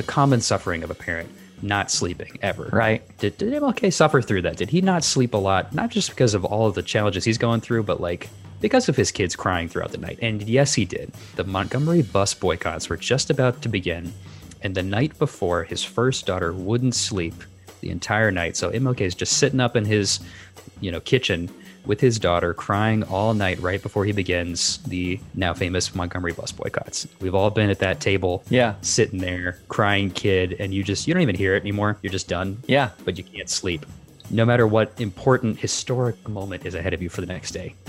the common suffering of a parent not sleeping ever. Right. Did, did MLK suffer through that? Did he not sleep a lot? Not just because of all of the challenges he's going through, but like because of his kids crying throughout the night. And yes, he did. The Montgomery bus boycotts were just about to begin, and the night before, his first daughter wouldn't sleep the entire night. So MLK is just sitting up in his, you know, kitchen with his daughter crying all night right before he begins the now famous Montgomery bus boycotts. We've all been at that table, Yeah. sitting there, crying kid, and you just you don't even hear it anymore. You're just done. Yeah. But you can't sleep. No matter what important historic moment is ahead of you for the next day.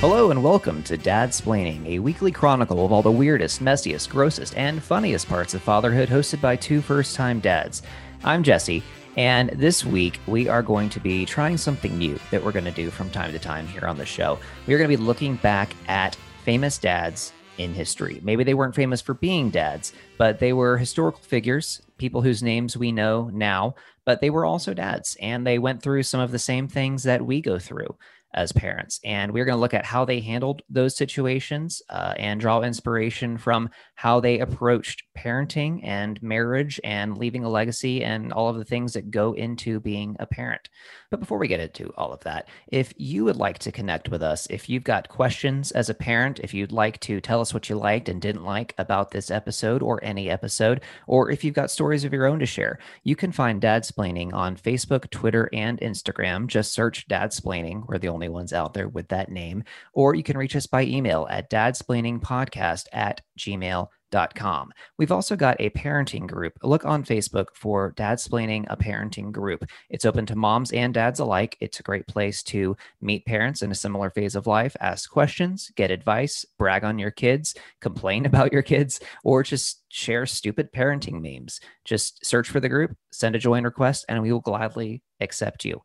Hello and welcome to Dad Splaining, a weekly chronicle of all the weirdest, messiest, grossest, and funniest parts of fatherhood hosted by two first time dads. I'm Jesse, and this week we are going to be trying something new that we're going to do from time to time here on the show. We are going to be looking back at famous dads in history. Maybe they weren't famous for being dads, but they were historical figures, people whose names we know now, but they were also dads, and they went through some of the same things that we go through as parents. And we're going to look at how they handled those situations uh, and draw inspiration from how they approached parenting and marriage and leaving a legacy and all of the things that go into being a parent. But before we get into all of that, if you would like to connect with us, if you've got questions as a parent, if you'd like to tell us what you liked and didn't like about this episode or any episode, or if you've got stories of your own to share, you can find Dad Splaining on Facebook, Twitter, and Instagram. Just search Dad Splaining. We're the only ones out there with that name. Or you can reach us by email at dadsplainingpodcast at gmail.com. We've also got a parenting group. Look on Facebook for Dadsplaining, a parenting group. It's open to moms and dads alike. It's a great place to meet parents in a similar phase of life, ask questions, get advice, brag on your kids, complain about your kids, or just share stupid parenting memes. Just search for the group, send a join request, and we will gladly accept you.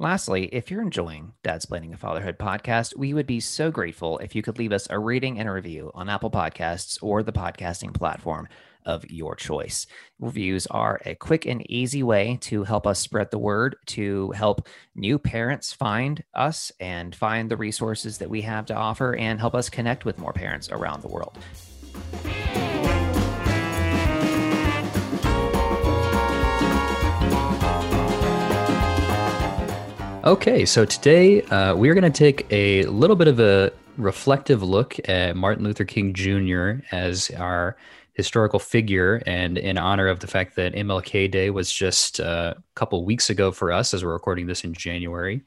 Lastly, if you're enjoying Dad Splaining a Fatherhood podcast, we would be so grateful if you could leave us a rating and a review on Apple Podcasts or the podcasting platform of your choice. Reviews are a quick and easy way to help us spread the word, to help new parents find us and find the resources that we have to offer, and help us connect with more parents around the world. Okay, so today uh, we are going to take a little bit of a reflective look at Martin Luther King Jr. as our historical figure, and in honor of the fact that MLK Day was just uh, a couple weeks ago for us, as we're recording this in January.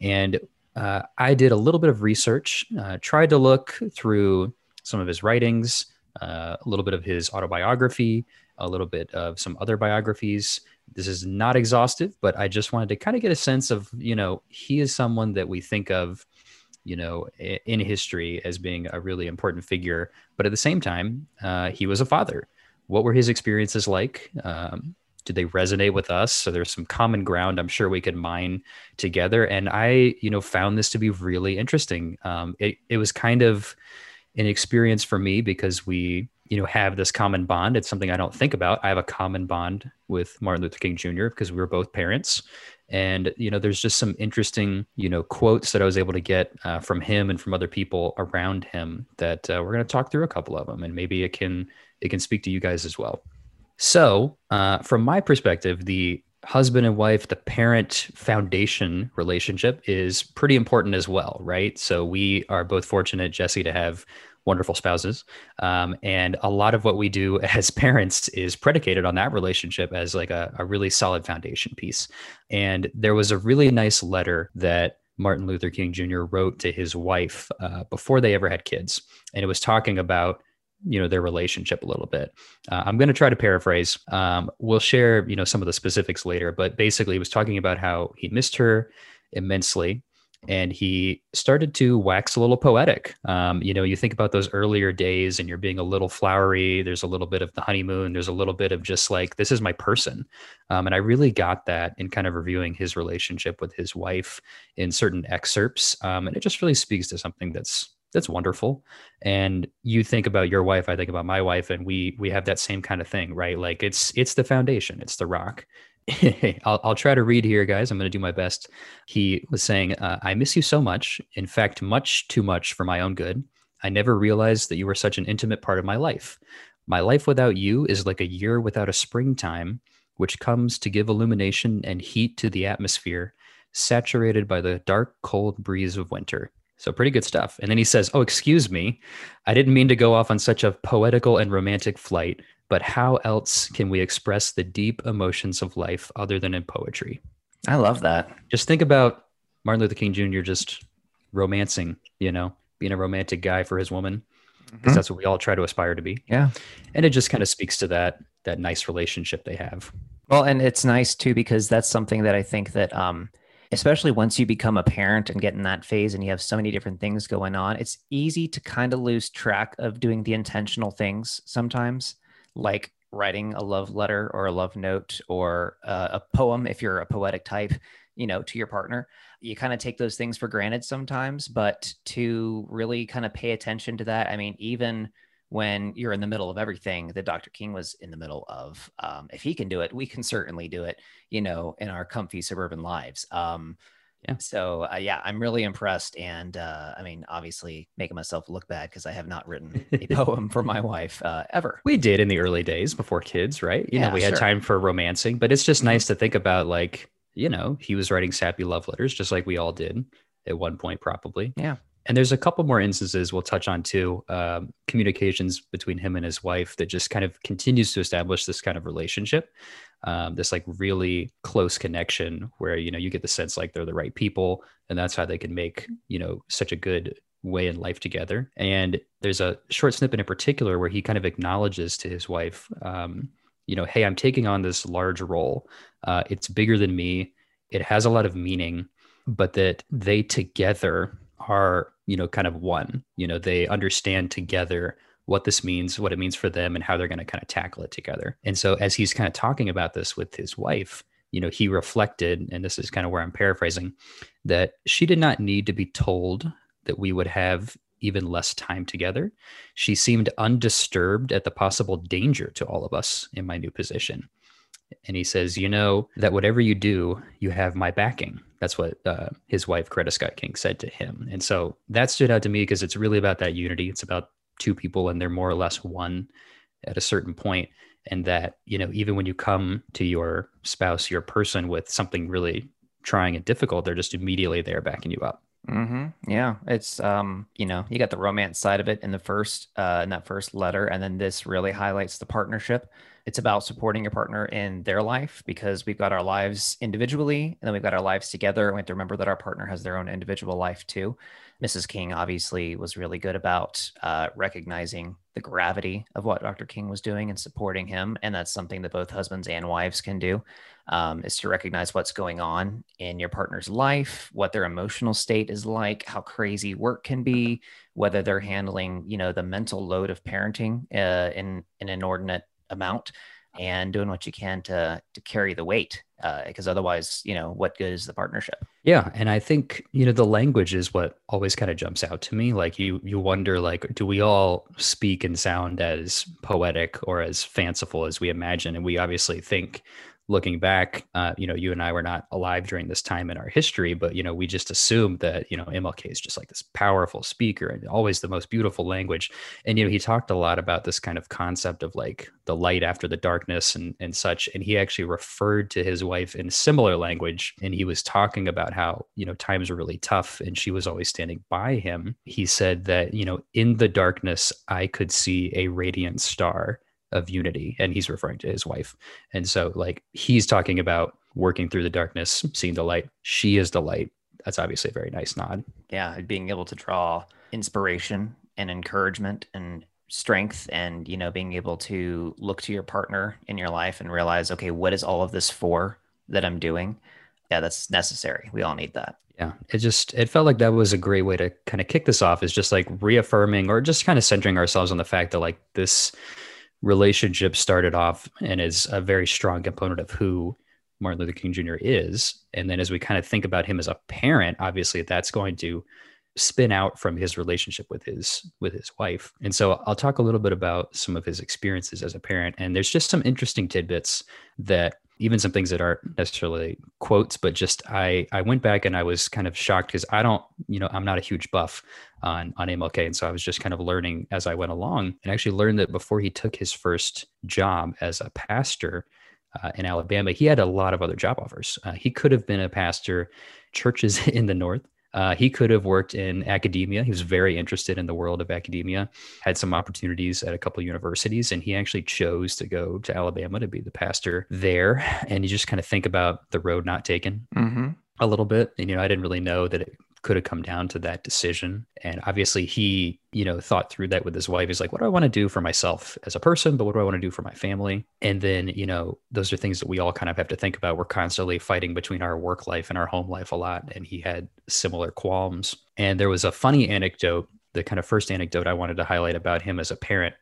And uh, I did a little bit of research, uh, tried to look through some of his writings, uh, a little bit of his autobiography, a little bit of some other biographies. This is not exhaustive, but I just wanted to kind of get a sense of, you know, he is someone that we think of, you know, in history as being a really important figure. But at the same time, uh, he was a father. What were his experiences like? Um, did they resonate with us? So there's some common ground I'm sure we could mine together. And I, you know, found this to be really interesting. Um, it, it was kind of an experience for me because we you know have this common bond. It's something i don't think about. I have a common bond with martin luther king jr because we were both parents. And you know there's just some interesting you know quotes that i was able to get uh, from him and from other people around him that uh, we're going to talk through a couple of them and maybe it can it can speak to you guys as well. So uh, from my perspective the husband and wife the parent foundation relationship is pretty important as well right? So we are both fortunate jesse to have wonderful spouses. Um, and a lot of what we do as parents is predicated on that relationship as like a, a really solid foundation piece. And there was a really nice letter that martin luther king jr wrote to his wife uh, before they ever had kids. And it was talking about you know their relationship a little bit. Uh, i'm going to try to paraphrase. Um, we'll share you know some of the specifics later but basically he was talking about how he missed her immensely and he started to wax a little poetic. Um, you know you think about those earlier days and you're being a little flowery there's a little bit of the honeymoon there's a little bit of just like this is my person. Um, and i really got that in kind of reviewing his relationship with his wife in certain excerpts. Um, and it just really speaks to something that's that's wonderful. And you think about your wife i think about my wife and we we have that same kind of thing right? Like it's it's the foundation it's the rock I'll, I'll try to read here guys i'm going to do my best he was saying uh, i miss you so much in fact much too much for my own good I never realized that you were such an intimate part of my life. My life without you is like a year without a springtime, which comes to give illumination and heat to the atmosphere, saturated by the dark, cold breeze of winter. So, pretty good stuff. And then he says, Oh, excuse me. I didn't mean to go off on such a poetical and romantic flight, but how else can we express the deep emotions of life other than in poetry? I love that. Just think about Martin Luther King Jr. just romancing, you know, being a romantic guy for his woman because mm-hmm. that's what we all try to aspire to be. Yeah. And it just kind of speaks to that that nice relationship they have. Well, and it's nice too because that's something that I think that um especially once you become a parent and get in that phase and you have so many different things going on, it's easy to kind of lose track of doing the intentional things sometimes, like writing a love letter or a love note or uh, a poem if you're a poetic type, you know, to your partner you kind of take those things for granted sometimes, but to really kind of pay attention to that, I mean, even when you're in the middle of everything that Dr. King was in the middle of, um, if he can do it, we can certainly do it, you know, in our comfy suburban lives. Um, yeah. So uh, yeah, I'm really impressed, and uh, I mean, obviously, making myself look bad because I have not written a poem for my wife uh, ever. We did in the early days before kids, right? You yeah, know, we had time for romancing, but it's just mm-hmm. nice to think about like you know, he was writing sappy love letters just like we all did at one point, probably. Yeah. And there's a couple more instances we'll touch on too. Um, communications between him and his wife that just kind of continues to establish this kind of relationship, um, this like really close connection where you know you get the sense like they're the right people, and that's how they can make you know such a good way in life together. And there's a short snippet in particular where he kind of acknowledges to his wife, um, you know, hey, I'm taking on this large role. Uh, it's bigger than me. It has a lot of meaning, but that they together are, you know, kind of one. You know, they understand together what this means, what it means for them, and how they're going to kind of tackle it together. And so, as he's kind of talking about this with his wife, you know, he reflected, and this is kind of where I'm paraphrasing, that she did not need to be told that we would have even less time together. She seemed undisturbed at the possible danger to all of us in my new position. And he says, You know, that whatever you do, you have my backing. That's what uh, his wife, Coretta Scott King, said to him. And so that stood out to me because it's really about that unity. It's about two people and they're more or less one at a certain point and that you know even when you come to your spouse your person with something really trying and difficult they're just immediately there backing you up Mm-hmm. Yeah, it's um, you know, you got the romance side of it in the first uh in that first letter, and then this really highlights the partnership. It's about supporting your partner in their life because we've got our lives individually, and then we've got our lives together. And we have to remember that our partner has their own individual life too. Mrs. King obviously was really good about uh, recognizing the gravity of what Dr. King was doing and supporting him, and that's something that both husbands and wives can do um, is to recognize what's going on in your partner's life, what their emotional state is like, how crazy work can be, whether they're handling, you know, the mental load of parenting uh, in an inordinate amount, and doing what you can to to carry the weight. Because uh, otherwise, you know, what good is the partnership? Yeah, and I think you know the language is what always kind of jumps out to me. Like you, you wonder, like, do we all speak and sound as poetic or as fanciful as we imagine? And we obviously think looking back, uh, you know, you and I were not alive during this time in our history, but you know, we just assumed that you know MLK is just like this powerful speaker and always the most beautiful language. And you know, he talked a lot about this kind of concept of like the light after the darkness and and such. And he actually referred to his wife in similar language, and he was talking about how you know times were really tough, and she was always standing by him. He said that you know, in the darkness, I could see a radiant star of unity and he's referring to his wife. And so like he's talking about working through the darkness seeing the light. She is the light. That's obviously a very nice nod. Yeah being able to draw inspiration and encouragement and strength and you know being able to look to your partner in your life and realize okay what is all of this for that i'm doing? Yeah that's necessary. We all need that. Yeah it just it felt like that was a great way to kind of kick this off is just like reaffirming or just kind of centering ourselves on the fact that like this relationship started off and is a very strong component of who Martin Luther King Jr. is. And then as we kind of think about him as a parent, obviously that's going to spin out from his relationship with his with his wife. And so I'll talk a little bit about some of his experiences as a parent and there's just some interesting tidbits that even some things that aren't necessarily quotes, but just I I went back and I was kind of shocked because I don't, you know, I'm not a huge buff on on MLK, and so I was just kind of learning as I went along, and actually learned that before he took his first job as a pastor uh, in Alabama, he had a lot of other job offers. Uh, he could have been a pastor, churches in the north. Uh, he could have worked in academia. He was very interested in the world of academia, had some opportunities at a couple of universities, and he actually chose to go to Alabama to be the pastor there. And you just kind of think about the road not taken. Mm-hmm a little bit. And, you know, I didn't really know that it could have come down to that decision. And obviously, he, you know, thought through that with his wife. He's like, what do I want to do for myself as a person? But what do I want to do for my family? And then, you know, those are things that we all kind of have to think about. We're constantly fighting between our work life and our home life a lot. And he had similar qualms. And there was a funny anecdote, the kind of first anecdote I wanted to highlight about him as a parent.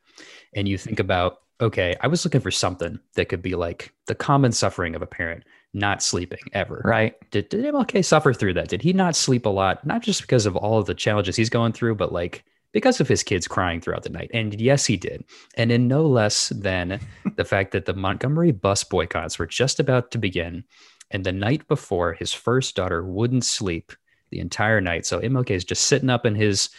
And you think about, okay, I was looking for something that could be like the common suffering of a parent not sleeping ever. Right. Did, did MLK suffer through that? Did he not sleep a lot? Not just because of all of the challenges he's going through, but like because of his kids crying throughout the night. And yes, he did. And in no less than the fact that the Montgomery bus boycotts were just about to begin. And the night before, his first daughter wouldn't sleep the entire night. So MLK is just sitting up in his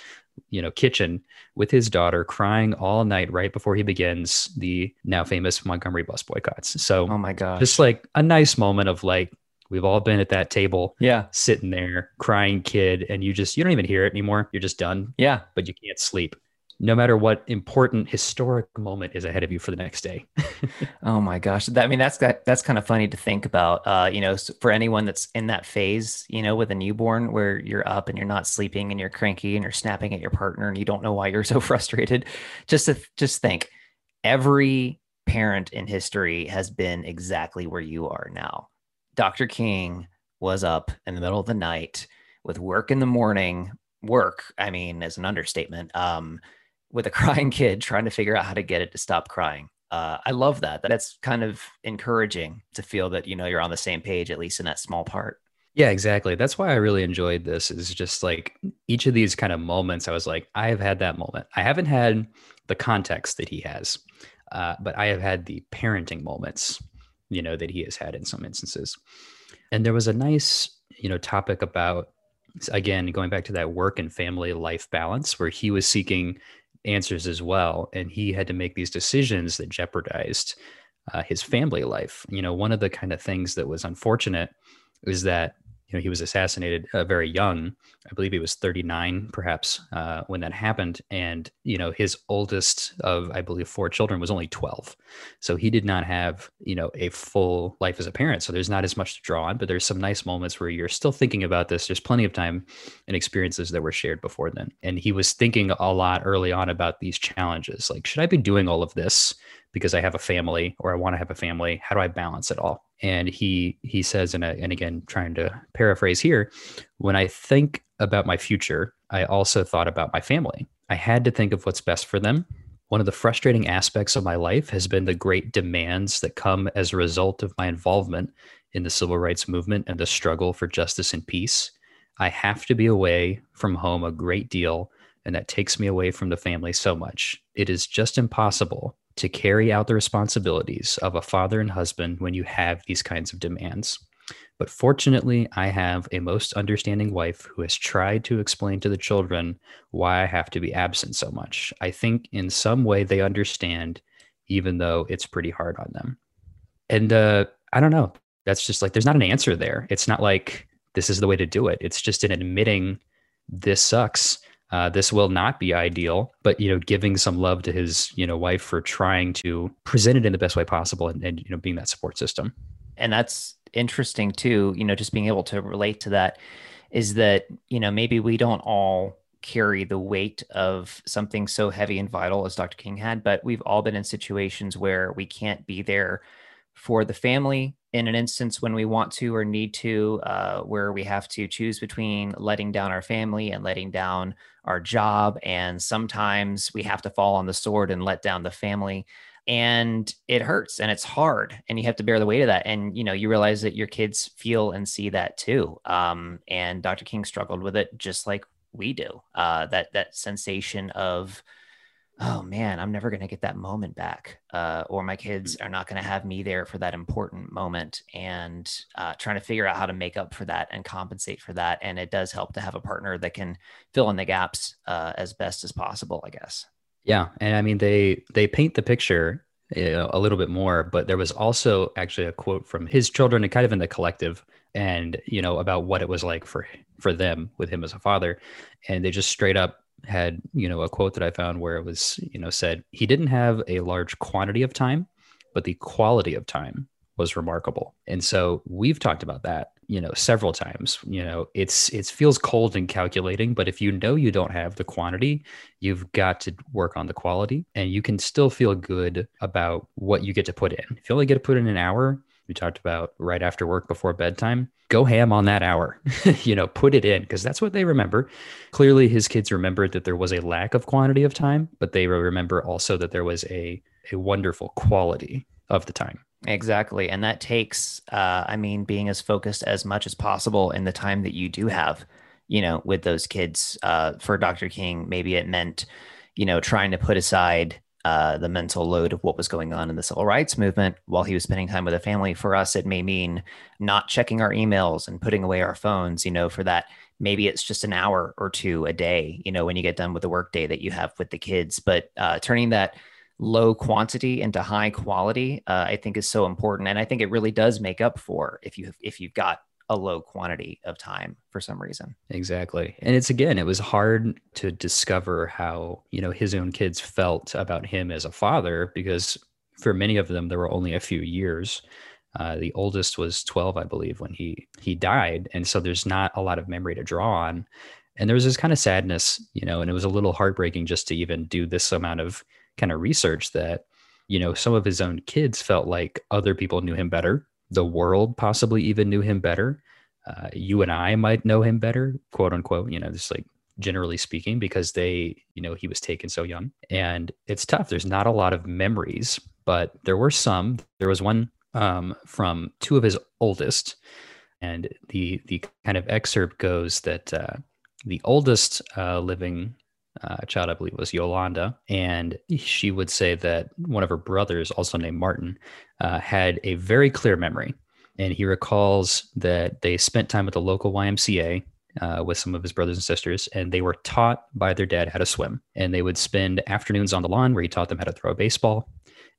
you know kitchen with his daughter crying all night right before he begins the now famous Montgomery bus boycotts. So oh my god. Just like a nice moment of like we've all been at that table yeah. sitting there crying kid and you just you don't even hear it anymore. You're just done. Yeah. But you can't sleep no matter what important historic moment is ahead of you for the next day. oh my gosh. That, I mean, that's that, that's kind of funny to think about. Uh, you know, for anyone that's in that phase, you know, with a newborn where you're up and you're not sleeping and you're cranky and you're snapping at your partner and you don't know why you're so frustrated. Just to just think, every parent in history has been exactly where you are now. Dr. King was up in the middle of the night with work in the morning. Work, I mean, as an understatement. Um, with a crying kid trying to figure out how to get it to stop crying. Uh, I love that. That's kind of encouraging to feel that you know you're on the same page at least in that small part. Yeah, exactly. That's why I really enjoyed this. Is just like each of these kind of moments. I was like, I have had that moment. I haven't had the context that he has, uh, but I have had the parenting moments, you know, that he has had in some instances. And there was a nice, you know, topic about again going back to that work and family life balance, where he was seeking answers as well. And he had to make these decisions that jeopardized uh, his family life. You know, one of the kind of things that was unfortunate is that you know he was assassinated uh, very young. I believe he was 39 perhaps uh, when that happened. And you know his oldest of i believe four children was only 12 so he did not have you know a full life as a parent. So there's not as much to draw on but there's some nice moments where you're still thinking about this. There's plenty of time and experiences that were shared before then. And he was thinking a lot early on about these challenges like should i be doing all of this because I have a family or I want to have a family. How do I balance it all? And he he says, and uh, and again, trying to paraphrase here, when I think about my future, I also thought about my family. I had to think of what's best for them. One of the frustrating aspects of my life has been the great demands that come as a result of my involvement in the civil rights movement and the struggle for justice and peace. I have to be away from home a great deal, and that takes me away from the family so much. It is just impossible to carry out the responsibilities of a father and husband when you have these kinds of demands. But fortunately, I have a most understanding wife who has tried to explain to the children why I have to be absent so much. I think in some way they understand, even though it's pretty hard on them. And uh, I don't know. That's just like, there's not an answer there. It's not like this is the way to do it. It's just an admitting this sucks uh, this will not be ideal, but you know, giving some love to his you know wife for trying to present it in the best way possible, and, and you know, being that support system. And that's interesting too. You know, just being able to relate to that is that you know maybe we don't all carry the weight of something so heavy and vital as Dr. King had, but we've all been in situations where we can't be there for the family in an instance when we want to or need to, uh, where we have to choose between letting down our family and letting down our job. And sometimes we have to fall on the sword and let down the family. And it hurts and it's hard, and you have to bear the weight of that. And you know, you realize that your kids feel and see that too. Um, and Dr. King struggled with it just like we do. Uh, that that sensation of oh man, I'm never going to get that moment back. Uh, or my kids Mm. are not going to have me there for that important moment and uh, trying to figure out how to make up for that and compensate for that. And it does help to have a partner that can fill in the gaps uh, as best as possible, I guess. Yeah, and I mean they they paint the picture you know, a little bit more, but there was also actually a quote from his children and kind of in the collective, and you know about what it was like for for them with him as a father, and they just straight up had you know a quote that I found where it was you know said he didn't have a large quantity of time, but the quality of time was remarkable, and so we've talked about that you know several times. You know it's it feels cold and calculating but if you know you don't have the quantity you've got to work on the quality and you can still feel good about what you get to put in. If you only get to put in an hour we talked about right after work before bedtime go ham on that hour you know put it in because that's what they remember clearly his kids remembered that there was a lack of quantity of time but they remember also that there was a a wonderful quality of the time Exactly. And that takes, uh, I mean, being as focused as much as possible in the time that you do have, you know, with those kids. Uh, for Dr. King, maybe it meant, you know, trying to put aside uh, the mental load of what was going on in the civil rights movement while he was spending time with a family. For us, it may mean not checking our emails and putting away our phones, you know, for that. Maybe it's just an hour or two a day, you know, when you get done with the workday that you have with the kids. But uh, turning that low quantity into high quality, uh, I think is so important, and I think it really does make up for if you if you've got a low quantity of time for some reason. Exactly. And it's again, it was hard to discover how, you know, his own kids felt about him as a father because for many of them there were only a few years. Uh, the oldest was 12, I believe, when he he died, and so there's not a lot of memory to draw on. And there was this kind of sadness, you know, and it was a little heartbreaking just to even do this amount of kind of research that, you know, some of his own kids felt like other people knew him better. The world possibly even knew him better. Uh, you and I might know him better, quote unquote, you know, just like generally speaking, because they, you know, he was taken so young. And it's tough. There's not a lot of memories, but there were some. There was one um, from two of his oldest. And the the kind of excerpt goes that uh, the oldest uh, living uh, child, I believe, was Yolanda, and she would say that one of her brothers, also named Martin, uh, had a very clear memory, and he recalls that they spent time at the local YMCA. Uh, with some of his brothers and sisters, and they were taught by their dad how to swim. And they would spend afternoons on the lawn where he taught them how to throw a baseball.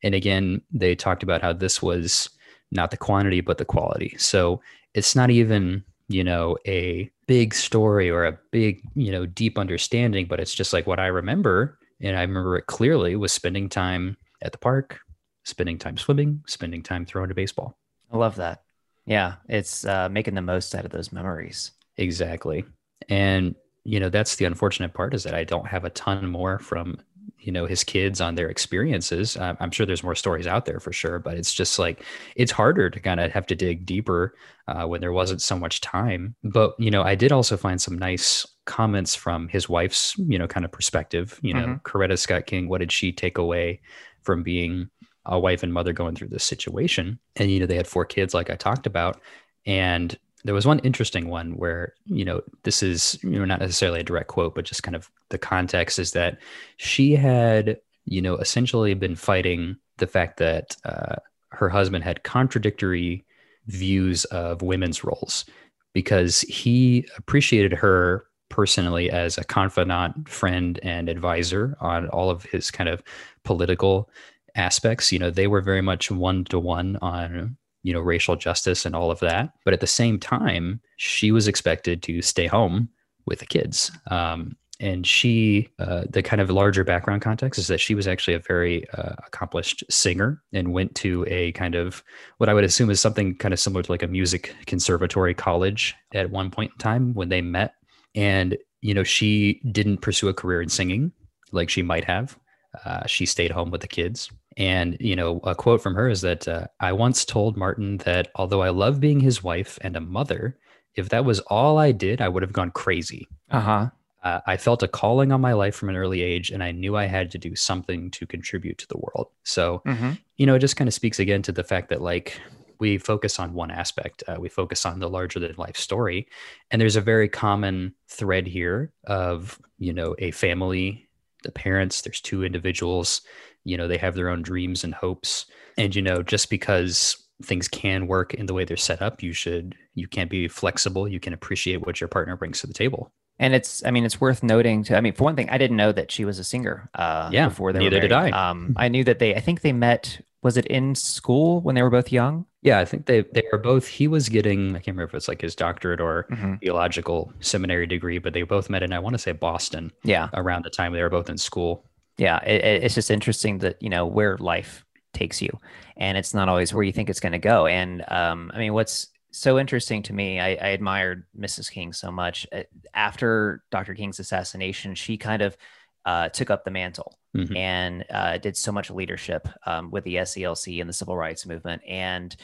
And again, they talked about how this was not the quantity, but the quality. So it's not even you know a big story or a big you know deep understanding but it's just like what i remember and i remember it clearly was spending time at the park spending time swimming spending time throwing a baseball I love that. Yeah, it's uh, making the most out of those memories. exactly and you know that's the unfortunate part is that i don't have a ton more from you know his kids on their experiences. Uh, i'm sure there's more stories out there for sure but it's just like it's harder to kind of have to dig deeper uh, when there wasn't so much time. But you know i did also find some nice comments from his wife's you know kind of perspective. You know Mhm. coretta scott king what did she take away from being a wife and mother going through this situation? And you know they had four kids like i talked about and there was one interesting one where you know this is you know not necessarily a direct quote but just kind of the context is that she had you know essentially been fighting the fact that uh, her husband had contradictory views of women's roles because he appreciated her personally as a confidant friend and advisor on all of his kind of political aspects. You know they were very much one to one on you know racial justice and all of that. But at the same time she was expected to stay home with the kids. Um, and she uh, the kind of larger background context is that she was actually a very uh, accomplished singer and went to a kind of what i would assume is something kind of similar to like a music conservatory college at one point in time when they met. And you know she didn't pursue a career in singing like she might have uh, she stayed home with the kids and, you know, a quote from her is that uh, I once told Martin that although I love being his wife and a mother, if that was all I did, I would have gone crazy. Uh huh. Uh, I felt a calling on my life from an early age, and I knew I had to do something to contribute to the world. So, Mm-hmm. you know, it just kind of speaks again to the fact that, like, we focus on one aspect, uh, we focus on the larger than life story. And there's a very common thread here of, you know, a family the parents, there's two individuals, you know, they have their own dreams and hopes. And, you know, just because things can work in the way they're set up, you should, you can be flexible. You can appreciate what your partner brings to the table. And it's, I mean, it's worth noting to, I mean, for one thing, I didn't know that she was a singer. Uh, yeah. Before they neither did I. Um, I knew that they, I think they met, was it in school when they were both young? Yeah, I think they they were both. He was getting I can't remember if it's like his doctorate or Mhm. theological seminary degree, but they both met in I want to say Boston Yeah. around the time they were both in school. yeah it, it- it's just interesting that you know where life takes you and it's not always where you think it's going to go and um, i mean what's so interesting to me I, I admired mrs king so much Uh, after dr king's assassination she kind of uh, took up the mantle Mhm. and uh, did so much leadership um, with the SCLC and the civil rights movement. And,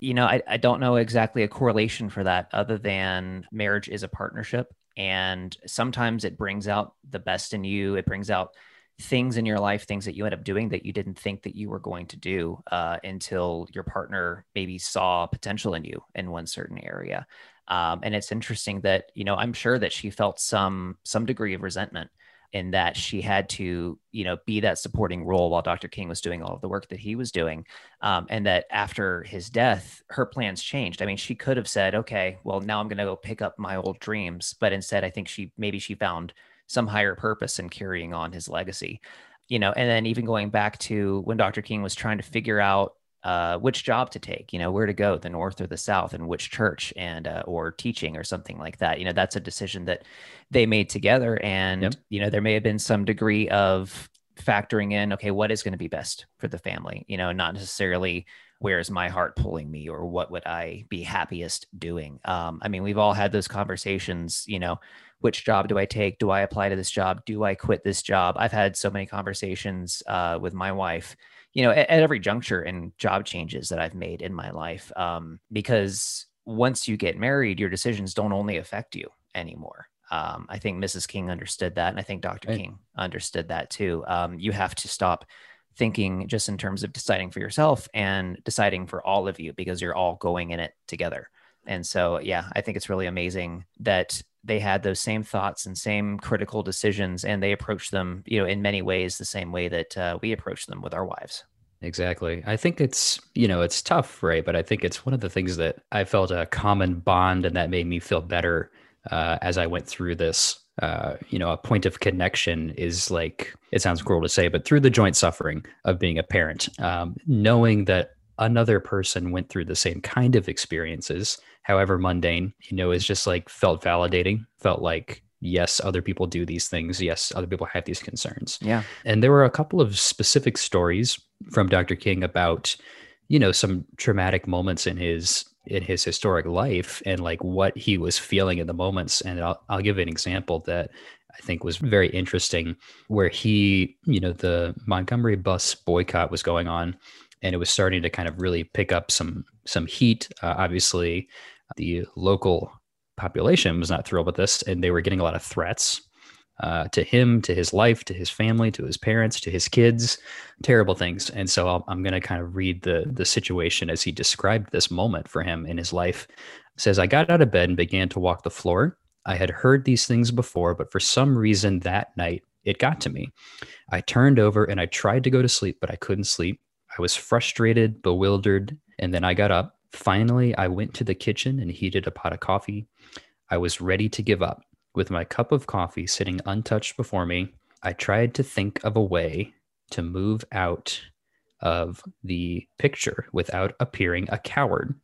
you know, I, I don't know exactly a correlation for that other than marriage is a partnership. And sometimes it brings out the best in you, it brings out things in your life, things that you end up doing that you didn't think that you were going to do uh, until your partner maybe saw potential in you in one certain area. Um, and it's interesting that you know I'm sure that she felt some some degree of resentment in that she had to you know be that supporting role while Dr. King was doing all of the work that he was doing, um, and that after his death, her plans changed. I mean, she could have said, "Okay, well now I'm going to go pick up my old dreams," but instead, I think she maybe she found some higher purpose in carrying on his legacy. You know, and then even going back to when Dr. King was trying to figure out uh, which job to take, you know, where to go, the north or the south, and which church, and uh, or teaching or something like that. You know, that's a decision that they made together, and Yep. you know, there may have been some degree of factoring in, okay, what is going to be best for the family? You know, not necessarily where's my heart pulling me or what would I be happiest doing. Um, I mean, we've all had those conversations. You know, which job do I take? Do I apply to this job? Do I quit this job? I've had so many conversations uh, with my wife you know, at, at every juncture and job changes that I've made in my life. Um, because once you get married, your decisions don't only affect you anymore. Um, I think Mrs. King understood that, and I think Dr. Right. King understood that too. Um, you have to stop thinking just in terms of deciding for yourself and deciding for all of you because you're all going in it together. And so, yeah, I think it's really amazing that they had those same thoughts and same critical decisions, and they approached them, you know, in many ways the same way that uh, we approach them with our wives. Exactly. I think it's, you know, it's tough, right? But I think it's one of the things that I felt a common bond and that made me feel better uh, as I went through this. Uh, you know, a point of connection is like, it sounds cruel to say, but through the joint suffering of being a parent, um, knowing that another person went through the same kind of experiences, however mundane, you know, is just like felt validating, felt like, yes, other people do these things. Yes, other people have these concerns. Yeah. And there were a couple of specific stories from Dr. King about, you know, some traumatic moments in his in his historic life and like what he was feeling in the moments. And I'll I'll give an example that I think was very interesting, where he, you know, the Montgomery bus boycott was going on, and it was starting to kind of really pick up some some heat. Uh, obviously, the local population was not thrilled with this, and they were getting a lot of threats uh, to him, to his life, to his family, to his parents, to his kids, terrible things. And so I'll, I'm going to kind of read the the situation as he described this moment for him in his life. It says, "I got out of bed and began to walk the floor. I had heard these things before, but for some reason that night it got to me. I turned over and I tried to go to sleep, but I couldn't sleep. I was frustrated, bewildered, and then I got up. Finally, I went to the kitchen and heated a pot of coffee. I was ready to give up. With my cup of coffee sitting untouched before me, I tried to think of a way to move out of the picture without appearing a coward.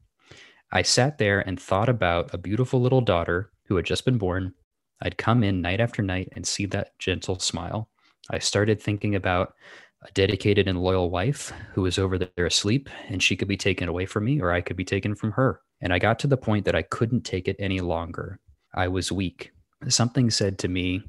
I sat there and thought about a beautiful little daughter who had just been born. I'd come in night after night and see that gentle smile. I started thinking about a dedicated and loyal wife who was over there asleep, and she could be taken away from me or I could be taken from her. And I got to the point that I couldn't take it any longer. I was weak. Something said to me,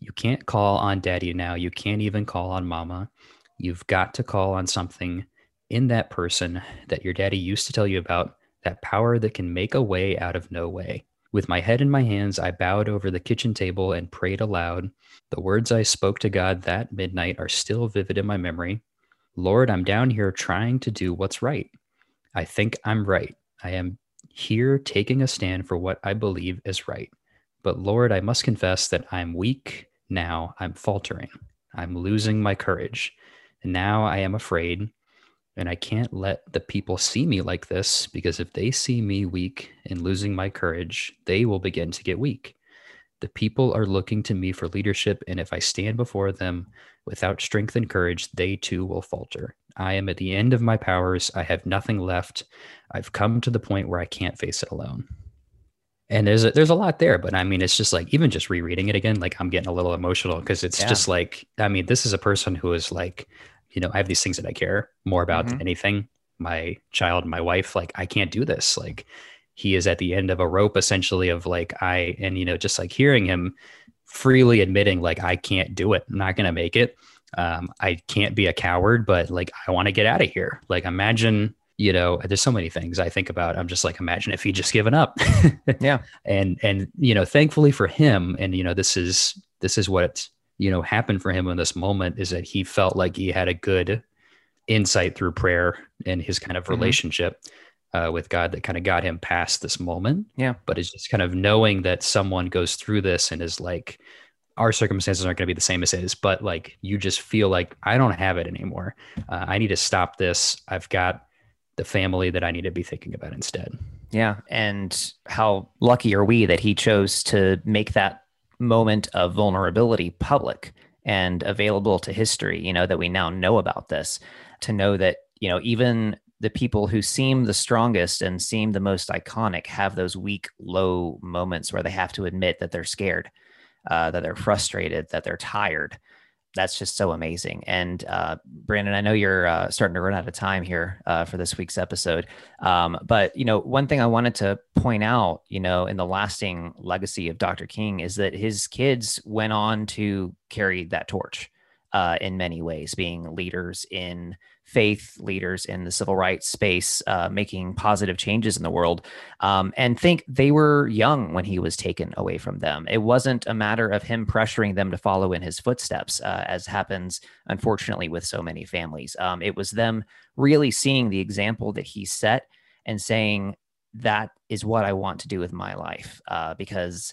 You can't call on daddy now. You can't even call on mama. You've got to call on something in that person that your daddy used to tell you about, that power that can make a way out of no way. With my head in my hands, I bowed over the kitchen table and prayed aloud. The words I spoke to God that midnight are still vivid in my memory. Lord, I'm down here trying to do what's right. I think I'm right. I am here taking a stand for what I believe is right. But Lord, I must confess that I'm weak now. I'm faltering. I'm losing my courage. Now I am afraid. And I can't let the people see me like this because if they see me weak and losing my courage, they will begin to get weak. The people are looking to me for leadership, and if I stand before them without strength and courage, they too will falter. I am at the end of my powers. I have nothing left. I've come to the point where I can't face it alone. And there's a, there's a lot there, but I mean, it's just like even just rereading it again, like I'm getting a little emotional because it's yeah. just like I mean, this is a person who is like, you know, I have these things that I care more about mm-hmm. than anything. My child, my wife, like I can't do this. Like he is at the end of a rope essentially of like I and you know just like hearing him freely admitting like I can't do it. I'm not going to make it. Um, I can't be a coward, but like I want to get out of here. Like imagine, you know, there's so many things I think about. I'm just like imagine if he just given up. yeah. And and you know, thankfully for him and you know this is this is what you know happened for him in this moment is that he felt like he had a good insight through prayer and his kind of mm-hmm. relationship uh, with God that kind of got him past this moment. Yeah. But it's just kind of knowing that someone goes through this and is like, our circumstances aren't going to be the same as his, but like you just feel like I don't have it anymore. Uh, I need to stop this. I've got the family that I need to be thinking about instead. Yeah. And how lucky are we that he chose to make that moment of vulnerability public and available to history, you know, that we now know about this, to know that, you know, even the people who seem the strongest and seem the most iconic have those weak, low moments where they have to admit that they're scared, uh, that they're frustrated, that they're tired. That's just so amazing. And uh, Brandon, I know you're uh, starting to run out of time here uh, for this week's episode, um, but you know, one thing I wanted to point out, you know, in the lasting legacy of Dr. King is that his kids went on to carry that torch uh, in many ways, being leaders in faith, leaders in the civil rights space, uh, making positive changes in the world, um, and think they were young when he was taken away from them. It wasn't a matter of him pressuring them to follow in his footsteps, uh, as happens unfortunately with so many families. Um, it was them really seeing the example that he set and saying, "That is what I want to do with my life," uh, because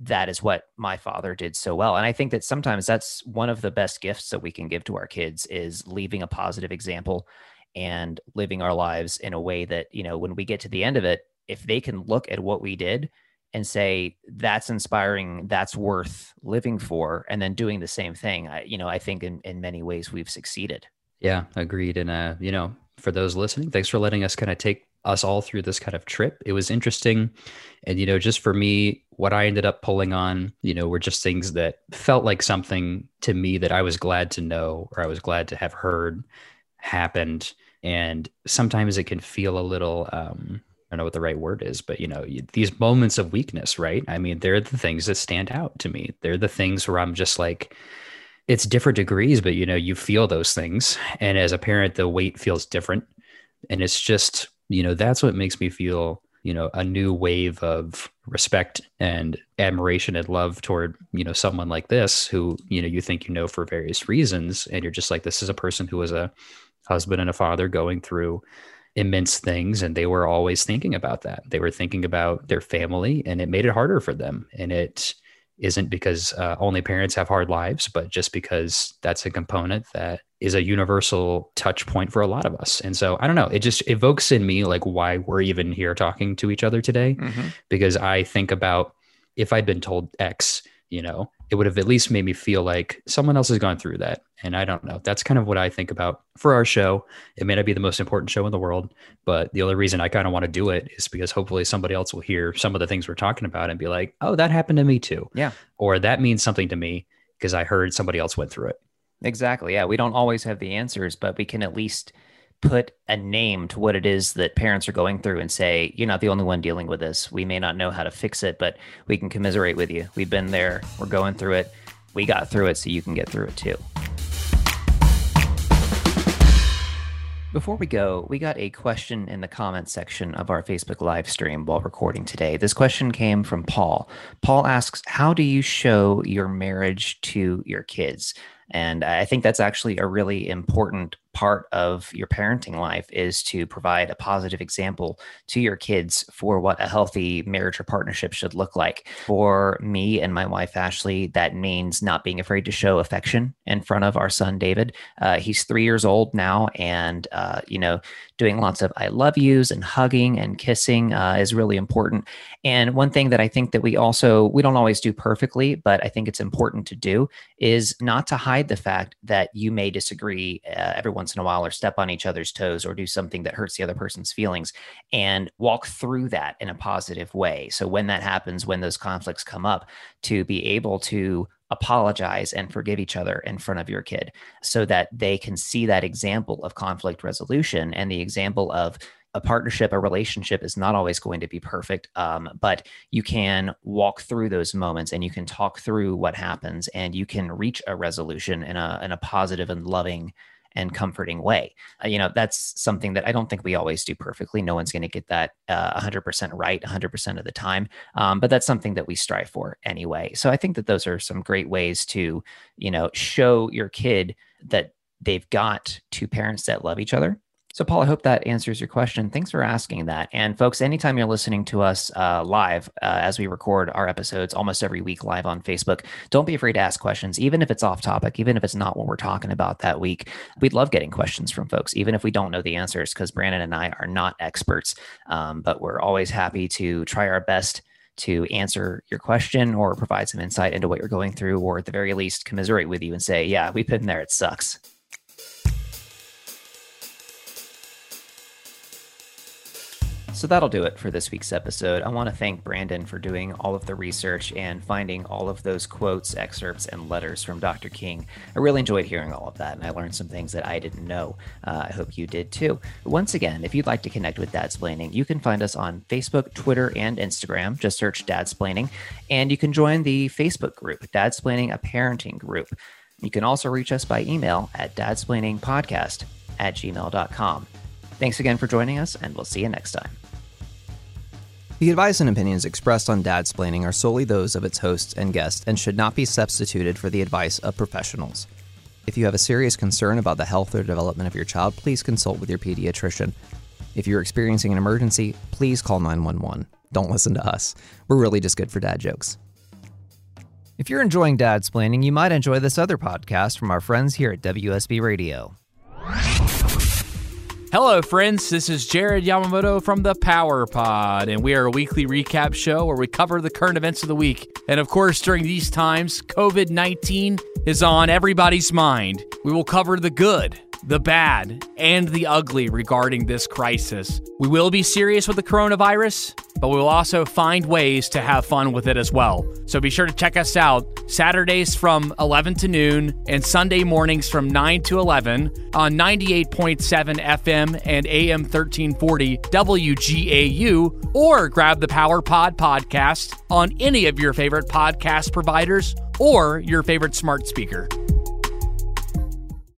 that is what my father did so well. And i think that sometimes that's one of the best gifts that we can give to our kids is leaving a positive example and living our lives in a way that you know when we get to the end of it if they can look at what we did and say that's inspiring that's worth living for and then doing the same thing I, you know i think in, in many ways we've succeeded. Yeah agreed. And uh you know for those listening thanks for letting us kind of take us all through this kind of trip. It was interesting. And, you know, just for me, what I ended up pulling on, you know, were just things that felt like something to me that I was glad to know or I was glad to have heard happened. And sometimes it can feel a little, um, I don't know what the right word is, but you know, these moments of weakness, right? I mean, they're the things that stand out to me. They're the things where I'm just like, it's different degrees, but you know, you feel those things. And as a parent, the weight feels different. And it's just you know that's what makes me feel you know a new wave of respect and admiration and love toward you know someone like this who you know you think you know for various reasons. And you're just like this is a person who was a husband and a father going through immense things and they were always thinking about that. They were thinking about their family and it made it harder for them. And it isn't because uh, only parents have hard lives but just because that's a component that is a universal touch point for a lot of us. And so I don't know, it just evokes in me like why we're even here talking to each other today. Mm-hmm. Because I think about if I'd been told X, you know, it would have at least made me feel like someone else has gone through that. And I don't know. That's kind of what I think about for our show. It may not be the most important show in the world, but the only reason I kind of want to do it is because hopefully somebody else will hear some of the things we're talking about and be like, oh, that happened to me too. Yeah. Or that means something to me because I heard somebody else went through it. Exactly. Yeah. We don't always have the answers, but we can at least put a name to what it is that parents are going through and say, you're not the only one dealing with this. We may not know how to fix it, but we can commiserate with you. We've been there. We're going through it. We got through it, so you can get through it too. Before we go, we got a question in the comment section of our Facebook live stream while recording today. This question came from Paul. Paul asks, How do you show your marriage to your kids? And I think that's actually a really important part of your parenting life is to provide a positive example to your kids for what a healthy marriage or partnership should look like. For me and my wife, Ashley, that means not being afraid to show affection in front of our son, David. Uh, he's three years old now, and, uh, you know, doing lots of I love yous and hugging and kissing uh, is really important. And one thing that I think that we also, we don't always do perfectly, but I think it's important to do is not to hide the fact that you may disagree uh, every once in a while or step on each other's toes or do something that hurts the other person's feelings and walk through that in a positive way. So when that happens, when those conflicts come up, to be able to apologize and forgive each other in front of your kid so that they can see that example of conflict resolution and the example of a partnership, a relationship is not always going to be perfect, um, but you can walk through those moments and you can talk through what happens and you can reach a resolution in a in a positive and loving and comforting way. Uh, you know, that's something that I don't think we always do perfectly. No one's going to get that uh, 100% right 100% of the time. Um, but that's something that we strive for anyway. So I think that those are some great ways to, you know, show your kid that they've got two parents that love each other so, Paul, I hope that answers your question. Thanks for asking that. And, folks, anytime you're listening to us uh, live uh, as we record our episodes almost every week live on Facebook, don't be afraid to ask questions, even if it's off topic, even if it's not what we're talking about that week. We'd love getting questions from folks, even if we don't know the answers, because Brandon and I are not experts. Um, but we're always happy to try our best to answer your question or provide some insight into what you're going through, or at the very least, commiserate with you and say, Yeah, we've been there. It sucks. So that'll do it for this week's episode. I want to thank Brandon for doing all of the research and finding all of those quotes, excerpts, and letters from Dr. King. I really enjoyed hearing all of that, and I learned some things that I didn't know. Uh, I hope you did too. Once again, if you'd like to connect with Dadsplaining, you can find us on Facebook, Twitter, and Instagram. Just search Dadsplaining, and you can join the Facebook group, Dadsplaining, a parenting group. You can also reach us by email at dadsplainingpodcast at gmail.com. Thanks again for joining us, and we'll see you next time. The advice and opinions expressed on Dadsplaining are solely those of its hosts and guests and should not be substituted for the advice of professionals. If you have a serious concern about the health or development of your child, please consult with your pediatrician. If you're experiencing an emergency, please call 911. Don't listen to us. We're really just good for dad jokes. If you're enjoying Dadsplaining, you might enjoy this other podcast from our friends here at WSB Radio. Hello, friends. This is Jared Yamamoto from the Power Pod, and we are a weekly recap show where we cover the current events of the week. And of course, during these times, COVID 19 is on everybody's mind. We will cover the good, the bad, and the ugly regarding this crisis. We will be serious with the coronavirus, but we will also find ways to have fun with it as well. So be sure to check us out Saturdays from 11 to noon and Sunday mornings from 9 to 11 on 98.7 FM and AM 1340 WGAU, or grab the Power Pod podcast on any of your favorite podcast providers or your favorite smart speaker.